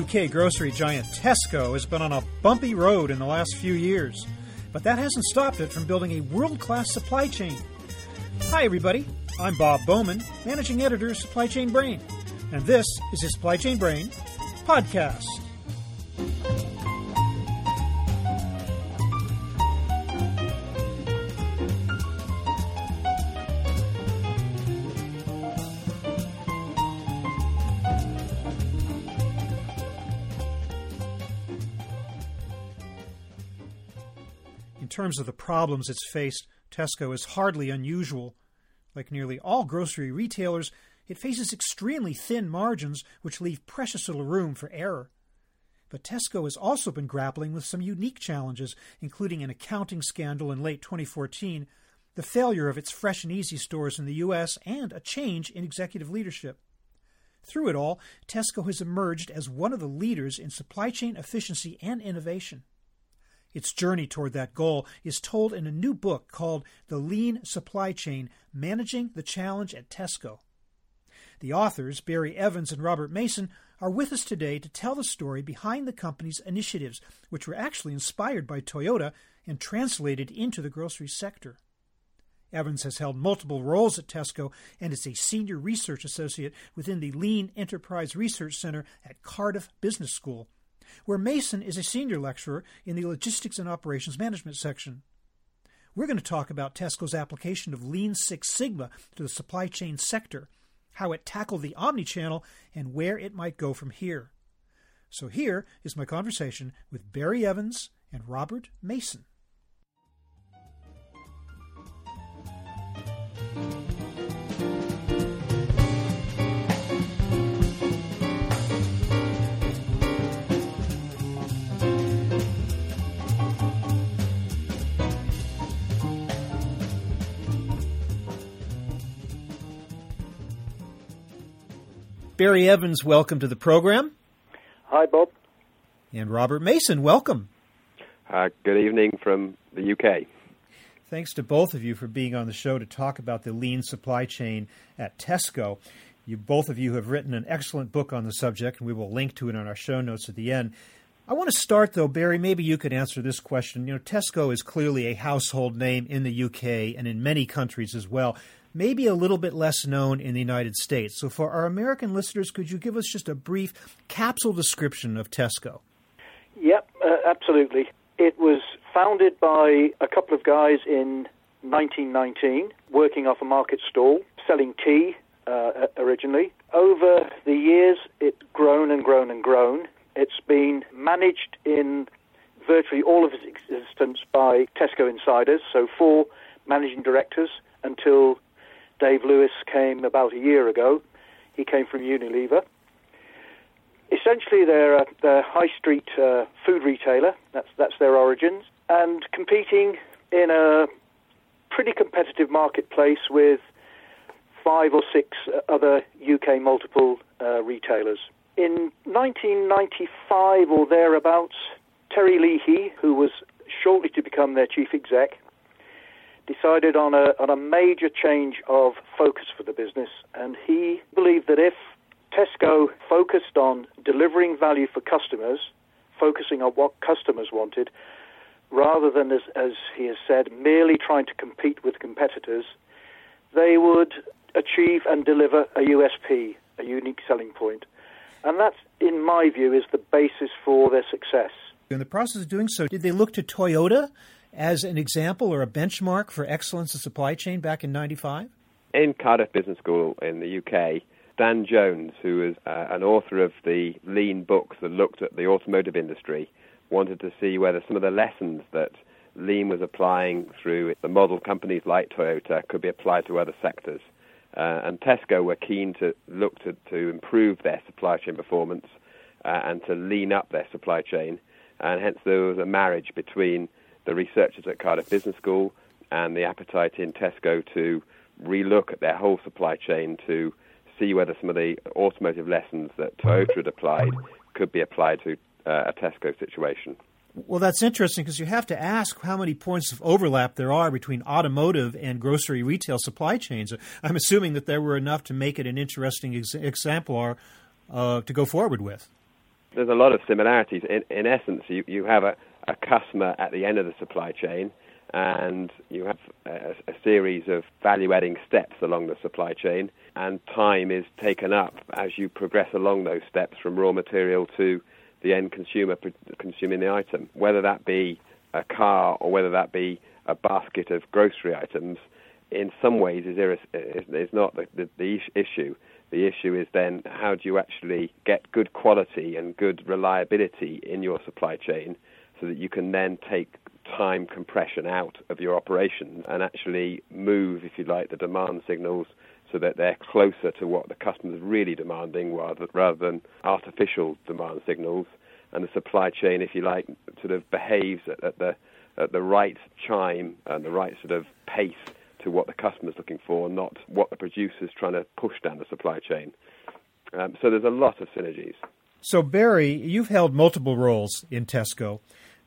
UK grocery giant Tesco has been on a bumpy road in the last few years, but that hasn't stopped it from building a world class supply chain. Hi, everybody. I'm Bob Bowman, managing editor of Supply Chain Brain, and this is the Supply Chain Brain podcast. Terms of the problems it's faced, Tesco is hardly unusual. Like nearly all grocery retailers, it faces extremely thin margins which leave precious little room for error. But Tesco has also been grappling with some unique challenges, including an accounting scandal in late 2014, the failure of its Fresh and Easy stores in the U.S., and a change in executive leadership. Through it all, Tesco has emerged as one of the leaders in supply chain efficiency and innovation. Its journey toward that goal is told in a new book called The Lean Supply Chain Managing the Challenge at Tesco. The authors, Barry Evans and Robert Mason, are with us today to tell the story behind the company's initiatives, which were actually inspired by Toyota and translated into the grocery sector. Evans has held multiple roles at Tesco and is a senior research associate within the Lean Enterprise Research Center at Cardiff Business School where Mason is a senior lecturer in the Logistics and Operations Management section. We're going to talk about Tesco's application of Lean Six Sigma to the supply chain sector, how it tackled the omnichannel, and where it might go from here. So here is my conversation with Barry Evans and Robert Mason. Barry Evans, welcome to the program. Hi, Bob. And Robert Mason, welcome. Uh, good evening from the UK. Thanks to both of you for being on the show to talk about the lean supply chain at Tesco. You both of you have written an excellent book on the subject, and we will link to it on our show notes at the end. I want to start though, Barry. Maybe you could answer this question. You know, Tesco is clearly a household name in the UK and in many countries as well maybe a little bit less known in the United States. So, for our American listeners, could you give us just a brief capsule description of Tesco? Yep, uh, absolutely. It was founded by a couple of guys in 1919, working off a market stall, selling tea uh, originally. Over the years, it's grown and grown and grown. It's been managed in virtually all of its existence by Tesco insiders, so four managing directors until Dave Lewis came about a year ago. He came from Unilever. Essentially, they're a, they're high street uh, food retailer. That's that's their origins, and competing in a pretty competitive marketplace with five or six other UK multiple uh, retailers. In 1995 or thereabouts, Terry Leahy, who was shortly to become their chief exec, decided on a, on a major change of focus for the business, and he believed that if Tesco focused on delivering value for customers, focusing on what customers wanted, rather than, as, as he has said, merely trying to compete with competitors, they would achieve and deliver a USP, a unique selling point. And that, in my view, is the basis for their success. In the process of doing so, did they look to Toyota as an example or a benchmark for excellence in supply chain back in 95? In Cardiff Business School in the UK, Dan Jones, who is uh, an author of the lean books that looked at the automotive industry, wanted to see whether some of the lessons that lean was applying through the model companies like Toyota could be applied to other sectors. Uh, and Tesco were keen to look to, to improve their supply chain performance uh, and to lean up their supply chain. And hence there was a marriage between the researchers at Cardiff Business School and the appetite in Tesco to relook at their whole supply chain to see whether some of the automotive lessons that Toyota had applied could be applied to uh, a Tesco situation. Well, that's interesting because you have to ask how many points of overlap there are between automotive and grocery retail supply chains. I'm assuming that there were enough to make it an interesting ex- exemplar uh, to go forward with. There's a lot of similarities. In, in essence, you, you have a, a customer at the end of the supply chain and you have a, a series of value adding steps along the supply chain, and time is taken up as you progress along those steps from raw material to the end consumer consuming the item. Whether that be a car or whether that be a basket of grocery items, in some ways is, iris- is not the, the, the issue. The issue is then how do you actually get good quality and good reliability in your supply chain so that you can then take time compression out of your operations and actually move, if you like, the demand signals so that they're closer to what the customer is really demanding rather, rather than artificial demand signals. And the supply chain, if you like, sort of behaves at, at the at the right chime and the right sort of pace to what the customer's looking for, not what the producer's trying to push down the supply chain. Um, so there's a lot of synergies. So Barry, you've held multiple roles in Tesco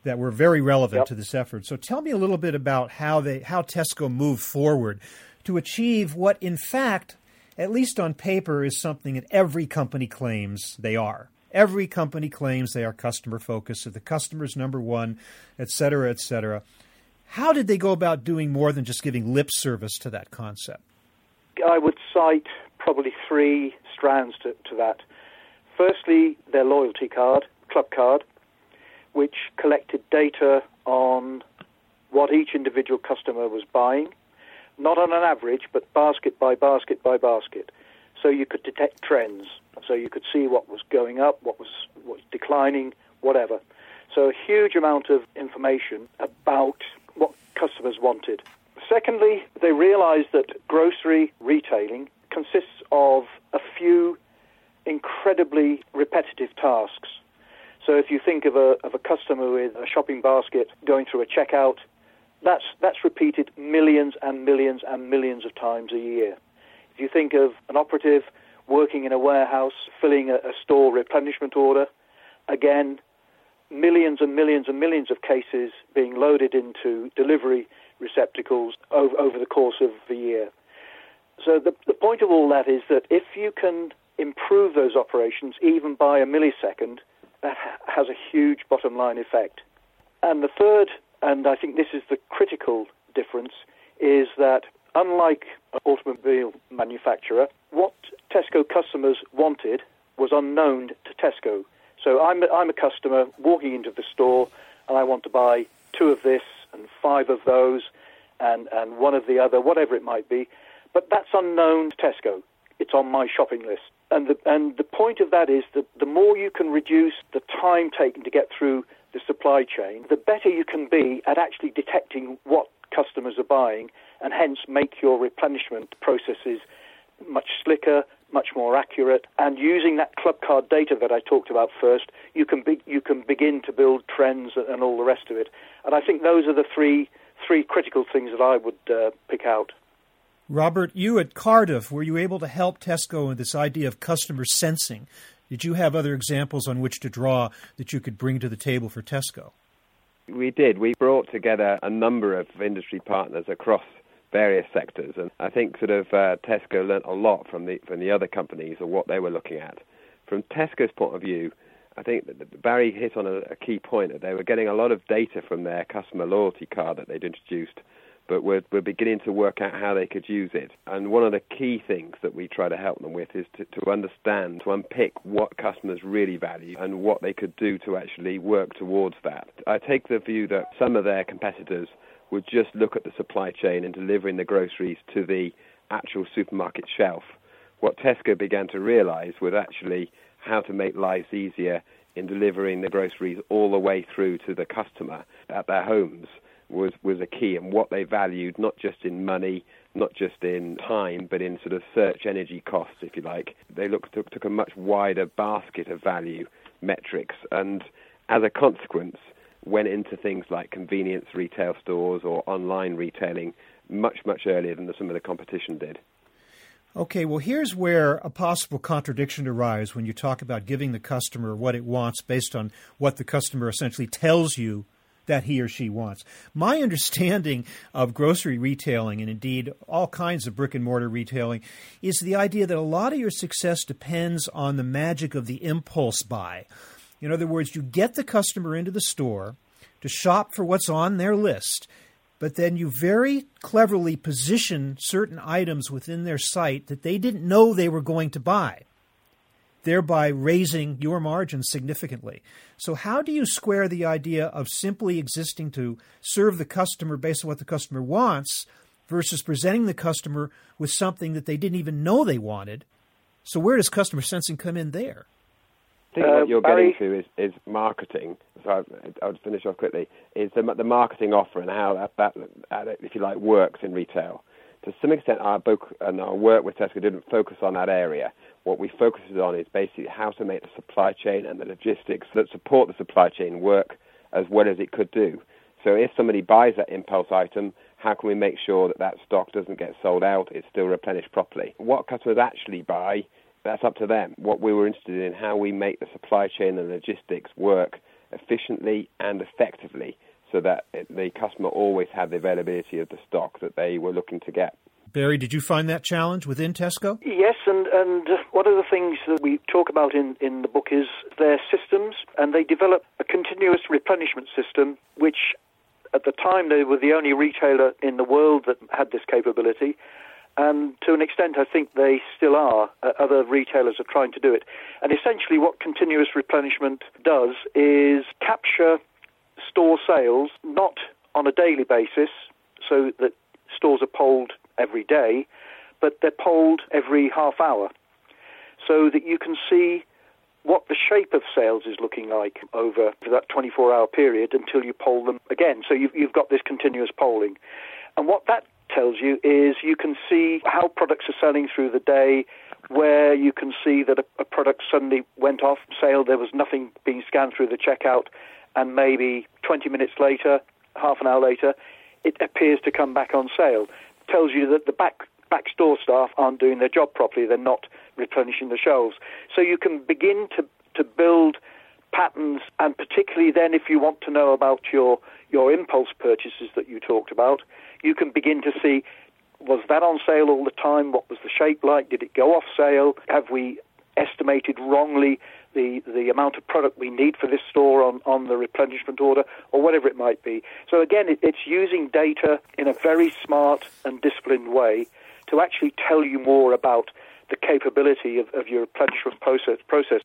that were very relevant yep. to this effort. So tell me a little bit about how they how Tesco moved forward to achieve what in fact at least on paper is something that every company claims they are. Every company claims they are customer focused, so the customer's number one, et cetera, et cetera. How did they go about doing more than just giving lip service to that concept? I would cite probably three strands to, to that. Firstly, their loyalty card, Clubcard, which collected data on what each individual customer was buying, not on an average, but basket by basket by basket. So you could detect trends. So you could see what was going up, what was, what was declining, whatever. So a huge amount of information about customers wanted. Secondly, they realized that grocery retailing consists of a few incredibly repetitive tasks. So if you think of a, of a customer with a shopping basket going through a checkout, that's, that's repeated millions and millions and millions of times a year. If you think of an operative working in a warehouse filling a, a store replenishment order, again, millions and millions and millions of cases being loaded into delivery receptacles over, over the course of the year. So the, the point of all that is that if you can improve those operations even by a millisecond, that has a huge bottom line effect. And the third, and I think this is the critical difference, is that unlike an automobile manufacturer, what Tesco customers wanted was unknown to Tesco. So I'm, I'm a customer walking into the store and I want to buy two of this and five of those and, and one of the other, whatever it might be. But that's unknown to Tesco. It's on my shopping list. And the, and the point of that is that the more you can reduce the time taken to get through the supply chain, the better you can be at actually detecting what customers are buying and hence make your replenishment processes much slicker, much more accurate. And using that club card data that I talked about first, you can, be, you can begin to build trends and all the rest of it. And I think those are the three, three critical things that I would uh, pick out. Robert, you at Cardiff, were you able to help Tesco in this idea of customer sensing? Did you have other examples on which to draw that you could bring to the table for Tesco? We did. We brought together a number of industry partners across various sectors, and I think sort of uh, Tesco learnt a lot from the from the other companies or what they were looking at. From Tesco's point of view, I think that Barry hit on a, a key point that they were getting a lot of data from their customer loyalty card that they'd introduced but we're, we're beginning to work out how they could use it. And one of the key things that we try to help them with is to, to understand, to unpick what customers really value and what they could do to actually work towards that. I take the view that some of their competitors would just look at the supply chain and delivering the groceries to the actual supermarket shelf. What Tesco began to realize was actually how to make lives easier in delivering the groceries all the way through to the customer at their homes was was a key and what they valued not just in money not just in time but in sort of search energy costs if you like they looked took, took a much wider basket of value metrics and as a consequence went into things like convenience retail stores or online retailing much much earlier than the, some of the competition did Okay, well, here's where a possible contradiction arises when you talk about giving the customer what it wants based on what the customer essentially tells you that he or she wants. My understanding of grocery retailing, and indeed all kinds of brick and mortar retailing, is the idea that a lot of your success depends on the magic of the impulse buy. In other words, you get the customer into the store to shop for what's on their list, but then you very cleverly position certain items within their site that they didn't know they were going to buy, thereby raising your margins significantly. So, how do you square the idea of simply existing to serve the customer based on what the customer wants versus presenting the customer with something that they didn't even know they wanted? So, where does customer sensing come in there? I think uh, what you're Barry, getting to is, is marketing. So I, I'll finish off quickly. Is the, the marketing offer and how that, that, if you like, works in retail. To some extent, our book and our work with Tesco didn't focus on that area. What we focused on is basically how to make the supply chain and the logistics that support the supply chain work as well as it could do. So if somebody buys that impulse item, how can we make sure that that stock doesn't get sold out? It's still replenished properly. What customers actually buy that's up to them. What we were interested in, how we make the supply chain and logistics work efficiently and effectively so that the customer always had the availability of the stock that they were looking to get. Barry, did you find that challenge within Tesco? Yes, and, and one of the things that we talk about in, in the book is their systems, and they developed a continuous replenishment system, which at the time they were the only retailer in the world that had this capability. And to an extent, I think they still are. Uh, other retailers are trying to do it. And essentially, what continuous replenishment does is capture store sales not on a daily basis, so that stores are polled every day, but they're polled every half hour, so that you can see what the shape of sales is looking like over that 24 hour period until you poll them again. So you've, you've got this continuous polling. And what that tells you is you can see how products are selling through the day, where you can see that a, a product suddenly went off sale, there was nothing being scanned through the checkout, and maybe 20 minutes later, half an hour later, it appears to come back on sale. Tells you that the back back store staff aren't doing their job properly. They're not replenishing the shelves. So you can begin to to build patterns, and particularly then if you want to know about your your impulse purchases that you talked about, you can begin to see was that on sale all the time? What was the shape like? Did it go off sale? Have we estimated wrongly the, the amount of product we need for this store on, on the replenishment order, or whatever it might be. So, again, it, it's using data in a very smart and disciplined way to actually tell you more about the capability of, of your replenishment process, process.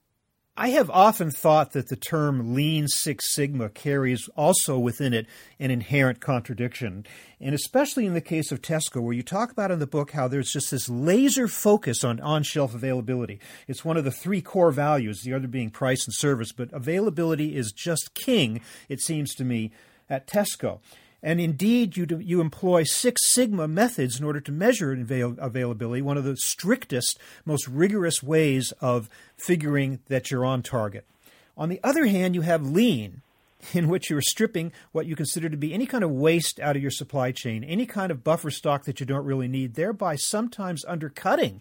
I have often thought that the term Lean Six Sigma carries also within it an inherent contradiction. And especially in the case of Tesco, where you talk about in the book how there's just this laser focus on on shelf availability. It's one of the three core values, the other being price and service, but availability is just king, it seems to me, at Tesco. And indeed, you, do, you employ Six Sigma methods in order to measure avail- availability, one of the strictest, most rigorous ways of figuring that you're on target. On the other hand, you have lean, in which you're stripping what you consider to be any kind of waste out of your supply chain, any kind of buffer stock that you don't really need, thereby sometimes undercutting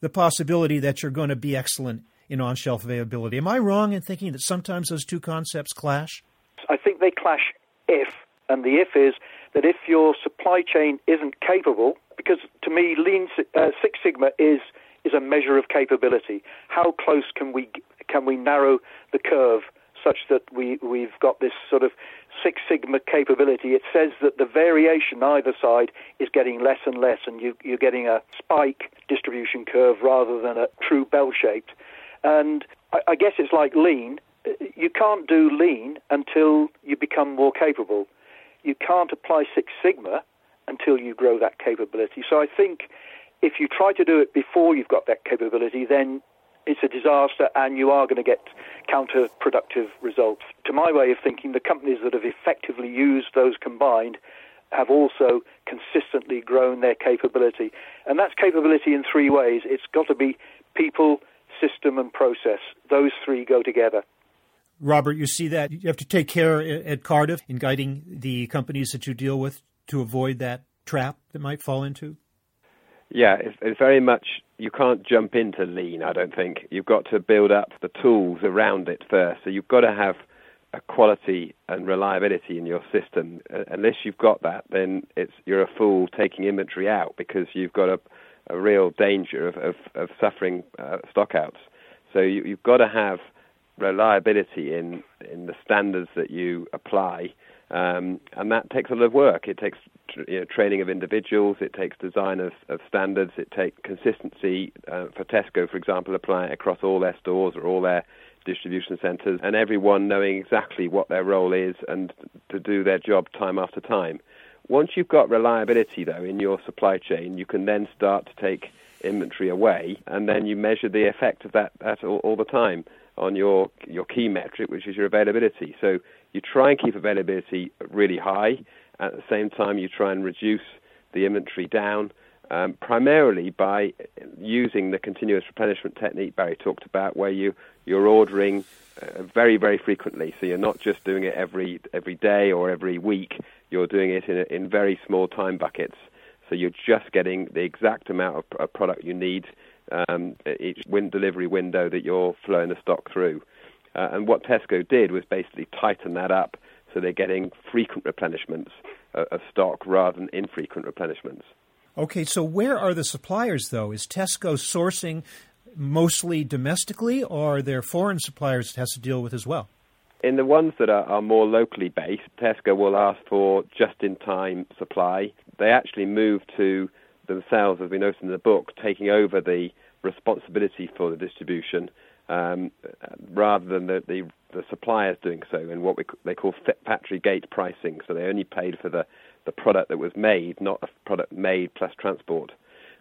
the possibility that you're going to be excellent in on shelf availability. Am I wrong in thinking that sometimes those two concepts clash? I think they clash if and the if is that if your supply chain isn't capable, because to me, Lean uh, Six Sigma is is a measure of capability. How close can we can we narrow the curve such that we we've got this sort of Six Sigma capability? It says that the variation either side is getting less and less, and you, you're getting a spike distribution curve rather than a true bell shaped. And I, I guess it's like Lean. You can't do Lean until you become more capable you can't apply Six Sigma until you grow that capability. So I think if you try to do it before you've got that capability, then it's a disaster and you are going to get counterproductive results. To my way of thinking, the companies that have effectively used those combined have also consistently grown their capability. And that's capability in three ways. It's got to be people, system, and process. Those three go together. Robert, you see that you have to take care at Cardiff in guiding the companies that you deal with to avoid that trap that might fall into? Yeah, it's, it's, very much you can't jump into lean. I don't think you've got to build up the tools around it first. So you've got to have a quality and reliability in your system. Uh, unless you've got that, then it's you're a fool taking inventory out because you've got a, a real danger of, of, of suffering uh, stockouts. So you, you've got to have reliability in in the standards that you apply, um, and that takes a lot of work. It takes you know, training of individuals. It takes design of, of standards. It takes consistency. Uh, for Tesco, for example, applying across all their stores or all their distribution centres, and everyone knowing exactly what their role is and to do their job time after time. Once you've got reliability, though, in your supply chain, you can then start to take inventory away, and then you measure the effect of that, that all, all the time on your your key metric, which is your availability. So you try and keep availability really high. At the same time, you try and reduce the inventory down, um, primarily by using the continuous replenishment technique Barry talked about, where you you're ordering uh, very very frequently. So you're not just doing it every every day or every week. You're doing it in in very small time buckets. So you're just getting the exact amount of, of product you need um, each wind delivery window that you're flowing the stock through. Uh, and what Tesco did was basically tighten that up so they're getting frequent replenishments of stock rather than infrequent replenishments. Okay, so where are the suppliers though? Is Tesco sourcing mostly domestically, or are there foreign suppliers it has to deal with as well? In the ones that are, are more locally based, Tesco will ask for just in time supply. They actually move to themselves, as we noted in the book, taking over the responsibility for the distribution um, rather than the, the, the, suppliers doing so in what we, they call factory gate pricing. So they only paid for the, the product that was made, not a product made plus transport.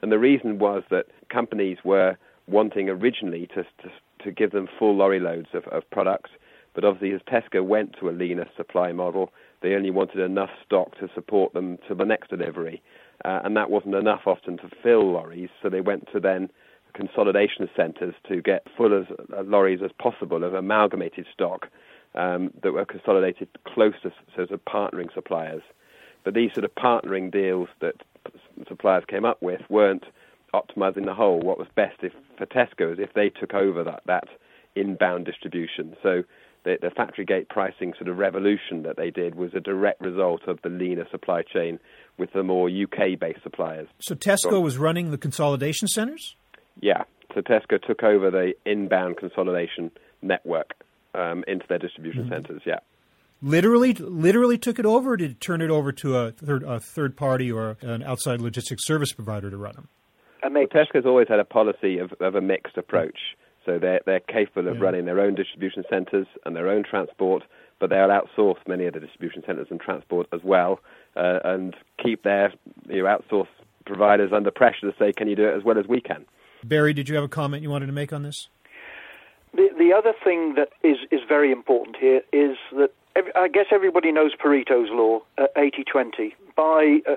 And the reason was that companies were wanting originally to, to, to give them full lorry loads of, of products, but obviously as Tesco went to a leaner supply model, they only wanted enough stock to support them to the next delivery. Uh, and that wasn't enough often to fill lorries, so they went to then consolidation centres to get full as uh, lorries as possible of amalgamated stock um, that were consolidated close to partnering suppliers. But these sort of partnering deals that suppliers came up with weren't optimizing the whole. What was best if, for Tesco is if they took over that, that inbound distribution. So the, the factory gate pricing sort of revolution that they did was a direct result of the leaner supply chain with the more UK based suppliers. So Tesco was running the consolidation centers? Yeah. So Tesco took over the inbound consolidation network um, into their distribution mm-hmm. centers, yeah. Literally, literally took it over. Or did it turn it over to a third, a third party or an outside logistics service provider to run them? Well, Tesco's always had a policy of, of a mixed approach. So they're, they're capable of yeah. running their own distribution centres and their own transport, but they'll outsource many of the distribution centres and transport as well, uh, and keep their you know, outsource providers under pressure to say, "Can you do it as well as we can?" Barry, did you have a comment you wanted to make on this? The, the other thing that is, is very important here is that every, I guess everybody knows Pareto's law, uh, 80-20. By uh,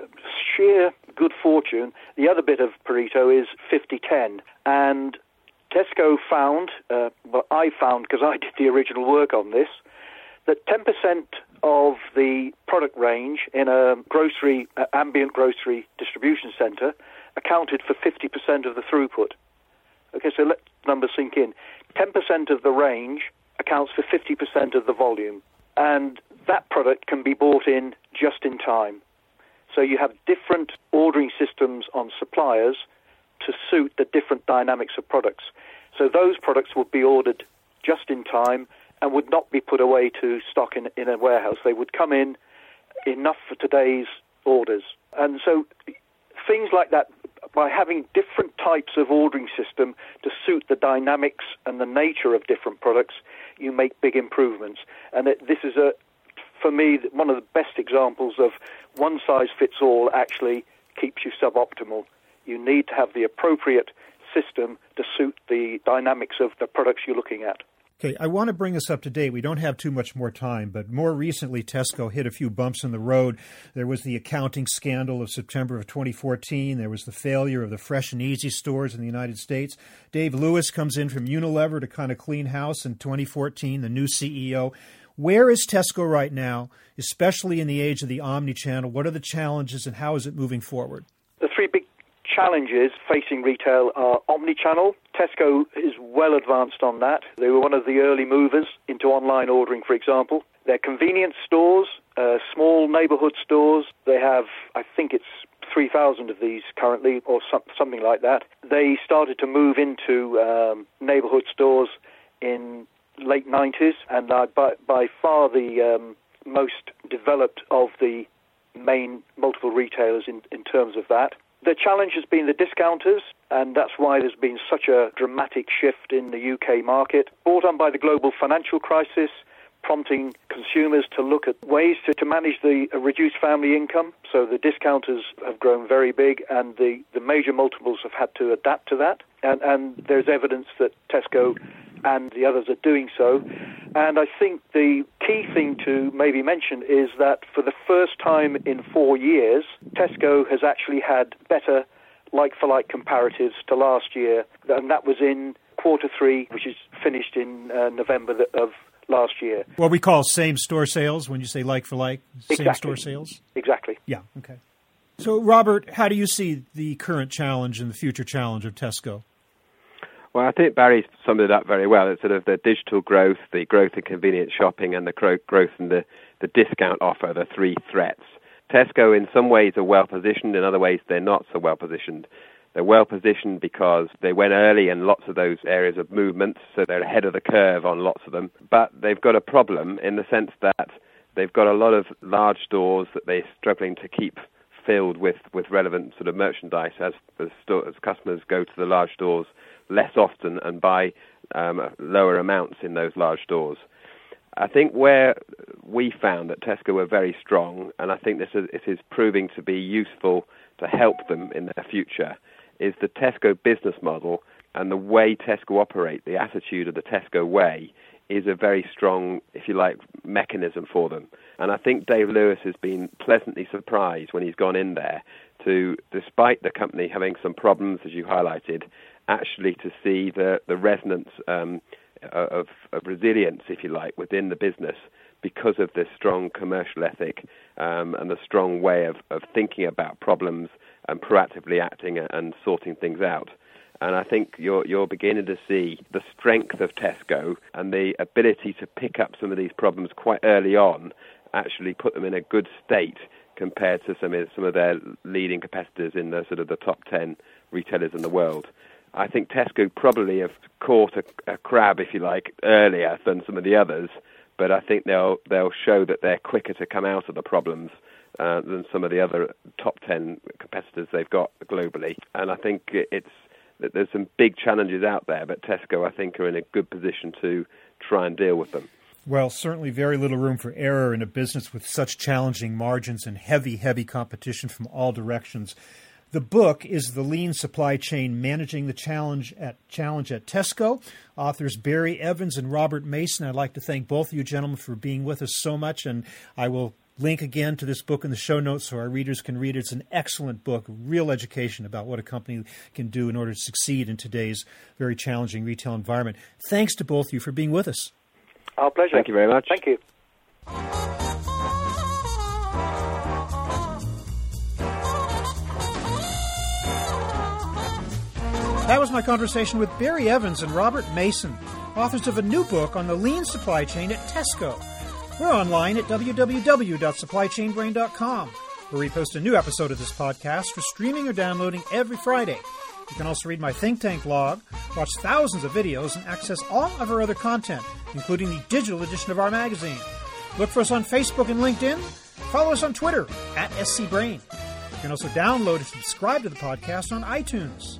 sheer good fortune, the other bit of Pareto is 50-10. And Tesco found, uh, well, I found because I did the original work on this, that 10% of the product range in a grocery, uh, ambient grocery distribution centre accounted for 50% of the throughput. Okay, so let numbers sink in. 10% of the range accounts for 50% of the volume, and that product can be bought in just in time. So you have different ordering systems on suppliers to suit the different dynamics of products. So those products would be ordered just in time and would not be put away to stock in, in a warehouse. They would come in enough for today's orders. And so things like that, by having different types of ordering system to suit the dynamics and the nature of different products, you make big improvements. And it, this is a, for me, one of the best examples of one size fits all actually keeps you suboptimal. You need to have the appropriate system to suit the dynamics of the products you're looking at. Okay, I want to bring us up to date. We don't have too much more time, but more recently, Tesco hit a few bumps in the road. There was the accounting scandal of September of 2014. There was the failure of the Fresh and Easy stores in the United States. Dave Lewis comes in from Unilever to kind of clean house in 2014, the new CEO. Where is Tesco right now, especially in the age of the omni channel? What are the challenges and how is it moving forward? The three big challenges facing retail are omni-channel. Tesco is well advanced on that. They were one of the early movers into online ordering, for example. Their convenience stores, uh, small neighborhood stores, they have, I think it's 3,000 of these currently, or some, something like that. They started to move into um, neighborhood stores in late 90s, and are by, by far the um, most developed of the main multiple retailers in, in terms of that. The challenge has been the discounters, and that's why there's been such a dramatic shift in the UK market. Brought on by the global financial crisis, prompting consumers to look at ways to, to manage the uh, reduced family income. So the discounters have grown very big, and the, the major multiples have had to adapt to that. And, and there's evidence that Tesco and the others are doing so. And I think the key thing to maybe mention is that for the first time in four years, Tesco has actually had better like for like comparatives to last year, and that was in quarter three, which is finished in uh, November of last year. What we call same store sales when you say like for like, exactly. same store sales? Exactly. Yeah, okay. So, Robert, how do you see the current challenge and the future challenge of Tesco? Well, I think Barry summed it up very well. It's sort of the digital growth, the growth in convenience shopping, and the growth in the, the discount offer, the three threats. Tesco, in some ways, are well positioned, in other ways, they're not so well positioned. They're well positioned because they went early in lots of those areas of movement, so they're ahead of the curve on lots of them. But they've got a problem in the sense that they've got a lot of large stores that they're struggling to keep filled with, with relevant sort of merchandise as, as, store, as customers go to the large stores less often and buy um, lower amounts in those large stores. I think where we found that Tesco were very strong, and I think this is, it is proving to be useful to help them in their future, is the Tesco business model and the way Tesco operate, the attitude of the Tesco way, is a very strong, if you like, mechanism for them. And I think Dave Lewis has been pleasantly surprised when he's gone in there to, despite the company having some problems, as you highlighted, actually to see the, the resonance um, of, of resilience, if you like, within the business because of this strong commercial ethic um, and the strong way of, of thinking about problems and proactively acting and sorting things out. And I think you're, you're beginning to see the strength of Tesco and the ability to pick up some of these problems quite early on, actually put them in a good state compared to some of, some of their leading competitors in the sort of the top 10 retailers in the world. I think Tesco probably have caught a, a crab, if you like, earlier than some of the others, but I think they'll they'll show that they're quicker to come out of the problems uh, than some of the other top 10 competitors they've got globally. And I think it's that there's some big challenges out there, but Tesco, I think, are in a good position to try and deal with them. Well, certainly very little room for error in a business with such challenging margins and heavy, heavy competition from all directions. The book is The Lean Supply Chain Managing the Challenge at Challenge at Tesco. Authors Barry Evans and Robert Mason. I'd like to thank both of you gentlemen for being with us so much and I will link again to this book in the show notes so our readers can read it. It's an excellent book, real education about what a company can do in order to succeed in today's very challenging retail environment. Thanks to both of you for being with us. Our pleasure. Thank you very much. Thank you. That was my conversation with Barry Evans and Robert Mason, authors of a new book on the lean supply chain at Tesco. We're online at www.supplychainbrain.com, where we post a new episode of this podcast for streaming or downloading every Friday. You can also read my think tank blog, watch thousands of videos, and access all of our other content, including the digital edition of our magazine. Look for us on Facebook and LinkedIn. Follow us on Twitter at scbrain. You can also download and subscribe to the podcast on iTunes.